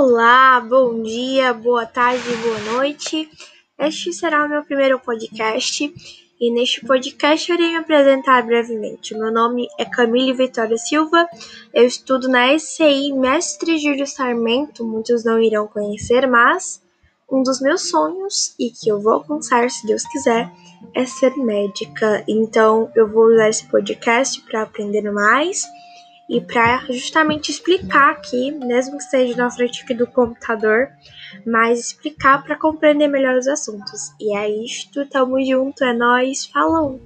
Olá, bom dia, boa tarde, boa noite. Este será o meu primeiro podcast e neste podcast irei me apresentar brevemente. Meu nome é Camille Vitória Silva, eu estudo na SCI Mestre Júlio Sarmento, muitos não irão conhecer, mas um dos meus sonhos e que eu vou alcançar se Deus quiser é ser médica. Então eu vou usar esse podcast para aprender mais e para justamente explicar aqui, mesmo que seja na frente aqui do computador, mas explicar para compreender melhor os assuntos. E é isto, tamo junto, é nós, falou!